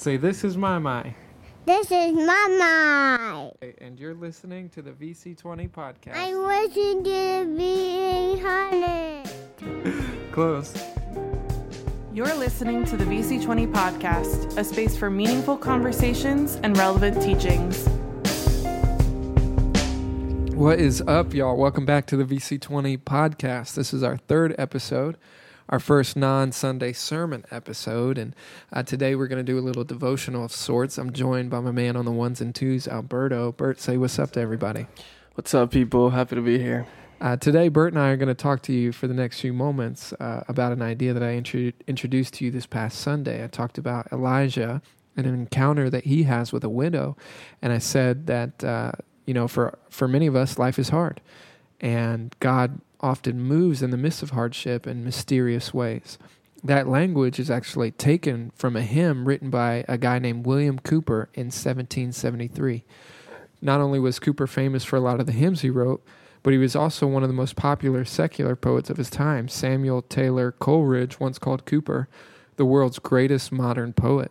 Say, this is my my. This is Mama. And you're listening to the VC20 podcast. I listen to being honest. Close. You're listening to the VC20 podcast, a space for meaningful conversations and relevant teachings. What is up, y'all? Welcome back to the VC20 podcast. This is our third episode, our first non Sunday sermon episode. And uh, today we're going to do a little devotional of sorts. I'm joined by my man on the ones and twos, Alberto. Bert, say what's up to everybody. What's up, people? Happy to be here. Uh, today, Bert and I are going to talk to you for the next few moments uh, about an idea that I intro- introduced to you this past Sunday. I talked about Elijah and an encounter that he has with a widow, and I said that uh, you know for for many of us, life is hard, and God often moves in the midst of hardship in mysterious ways. That language is actually taken from a hymn written by a guy named William Cowper in 1773. Not only was Cowper famous for a lot of the hymns he wrote, but he was also one of the most popular secular poets of his time. Samuel Taylor Coleridge once called Cowper the world's greatest modern poet.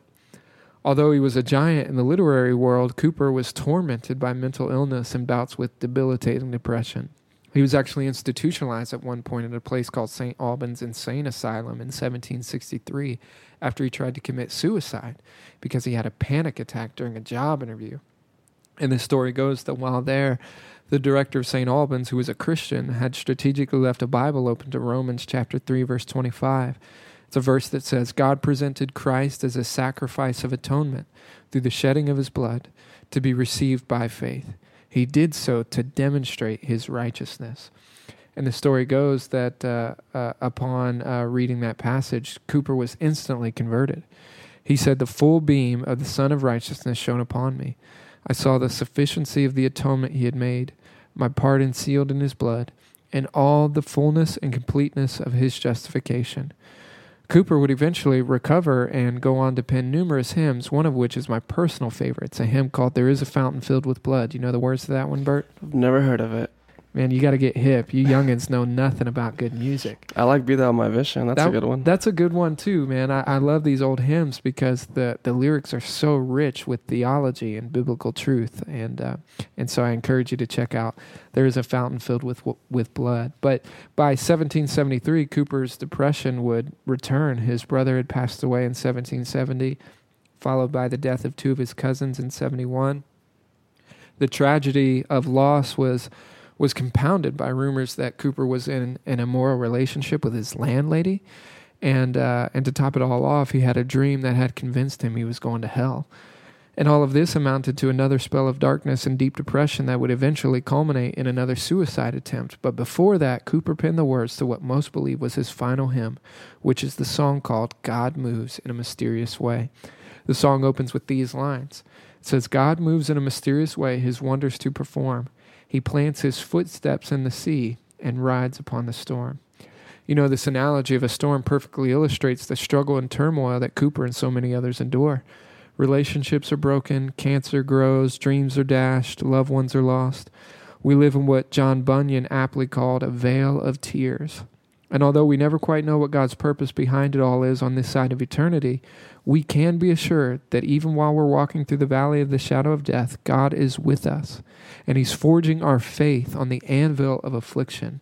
Although he was a giant in the literary world, Cooper was tormented by mental illness and bouts with debilitating depression. He was actually institutionalized at one point at a place called St. Albans Insane Asylum in 1763 after he tried to commit suicide because he had a panic attack during a job interview. And the story goes that while there, the director of St. Albans, who was a Christian, had strategically left a Bible open to Romans chapter 3, verse 25. It's a verse that says, God presented Christ as a sacrifice of atonement through the shedding of his blood to be received by faith. He did so to demonstrate his righteousness. And the story goes that uh, uh, upon uh, reading that passage, Cowper was instantly converted. He said, The full beam of the Sun of Righteousness shone upon me. I saw the sufficiency of the atonement he had made, my pardon sealed in his blood, and all the fullness and completeness of his justification. Cowper would eventually recover and go on to pen numerous hymns, one of which is my personal favorite. It's a hymn called There is a Fountain Filled with Blood. You know the words to that one, Bert? I've never heard of it. Man, you got to get hip. You youngins know nothing about good music. I like Be Thou My Vision. That's That- a good one. That's a good one too, man. I, I love these old hymns because the, the lyrics are so rich with theology and biblical truth, and uh, and so I encourage you to check out. There is a fountain filled with with blood. But by 1773, Cowper's depression would return. His brother had passed away in 1770, followed by the death of two of his cousins in 71. The tragedy of loss was was compounded by rumors that Cowper was in an immoral relationship with his landlady, and uh, and to top it all off, he had a dream that had convinced him he was going to hell. And all of this amounted to another spell of darkness and deep depression that would eventually culminate in another suicide attempt. But before that, Cowper penned the words to what most believe was his final hymn, which is the song called God Moves in a Mysterious Way. The song opens with these lines It says, God moves in a mysterious way his wonders to perform. He plants his footsteps in the sea and rides upon the storm. You know, this analogy of a storm perfectly illustrates the struggle and turmoil that Cowper and so many others endure. Relationships are broken, cancer grows, dreams are dashed, loved ones are lost. We live in what John Bunyan aptly called a vale of tears. And although we never quite know what God's purpose behind it all is on this side of eternity, we can be assured that even while we're walking through the valley of the shadow of death, God is with us, and He's forging our faith on the anvil of affliction.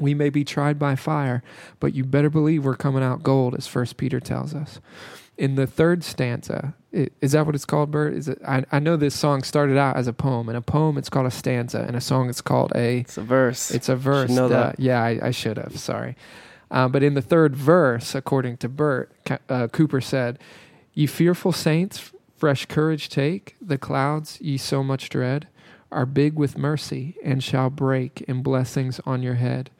We may be tried by fire, but you better believe we're coming out gold, as First Peter tells us. In the third stanza, is that what it's called, Bert? Is it? I, I know this song started out as a poem. In a poem, it's called a stanza. In a song, it's called a it's a verse. it's a verse. know that- that. yeah, I, I should have. Sorry. Uh, but in the third verse, according to Bert, uh, Cowper said, Ye fearful saints, fresh courage take. The clouds ye so much dread are big with mercy and shall break in blessings on your head.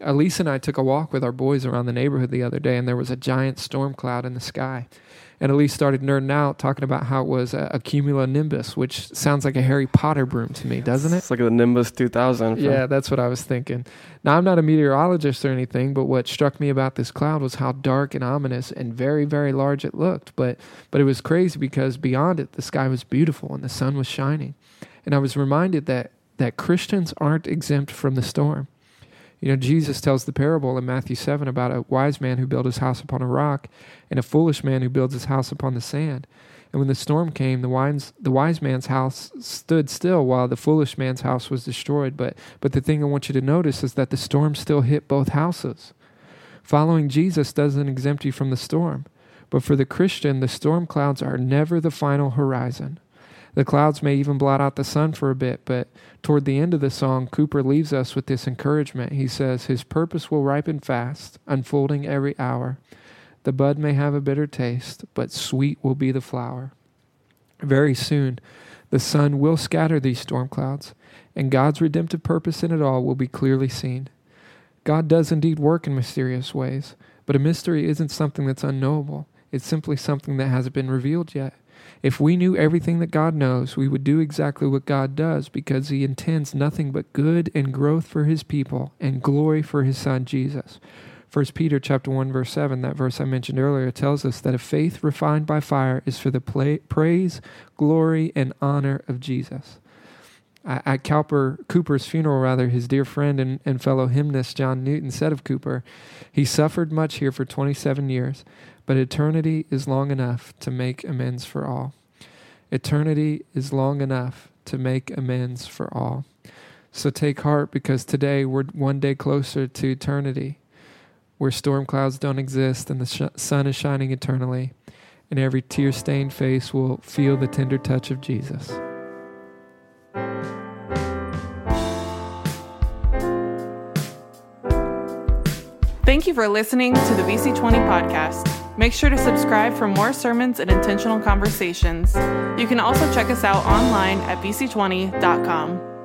Elise and I took a walk with our boys around the neighborhood the other day, and there was a giant storm cloud in the sky. And Elise started nerding out, talking about how it was a, a cumulonimbus, which sounds like a Harry Potter broom to me, doesn't it? It's like the Nimbus 2000. from- Yeah, that's what I was thinking. Now, I'm not a meteorologist or anything, but what struck me about this cloud was how dark and ominous and very, very large it looked. But, but it was crazy because beyond it, the sky was beautiful and the sun was shining. And I was reminded that, that Christians aren't exempt from the storm. You know, Jesus tells the parable in Matthew 7 about a wise man who built his house upon a rock and a foolish man who builds his house upon the sand. And when the storm came, the wise, the wise man's house stood still while the foolish man's house was destroyed. But, but the thing I want you to notice is that the storm still hit both houses. Following Jesus doesn't exempt you from the storm. But for the Christian, the storm clouds are never the final horizon. The clouds may even blot out the sun for a bit, but toward the end of the song, Cowper leaves us with this encouragement. He says, His purpose will ripen fast, unfolding every hour. The bud may have a bitter taste, but sweet will be the flower. Very soon, the sun will scatter these storm clouds, and God's redemptive purpose in it all will be clearly seen. God does indeed work in mysterious ways, but a mystery isn't something that's unknowable. It's simply something that hasn't been revealed yet. If we knew everything that God knows, we would do exactly what God does because he intends nothing but good and growth for his people and glory for his son Jesus. 1 Peter chapter 1 verse 7, that verse I mentioned earlier tells us that a faith refined by fire is for the praise, glory and honor of Jesus. At Cowper, Cowper's funeral, rather, his dear friend and, and fellow hymnist John Newton said of Cowper, He suffered much here for 27 years, but eternity is long enough to make amends for all. Eternity is long enough to make amends for all. So take heart because today we're one day closer to eternity, where storm clouds don't exist and the sh- sun is shining eternally, and every tear stained face will feel the tender touch of Jesus. Thank you for listening to the VC20 podcast. Make sure to subscribe for more sermons and intentional conversations. You can also check us out online at vc20.com.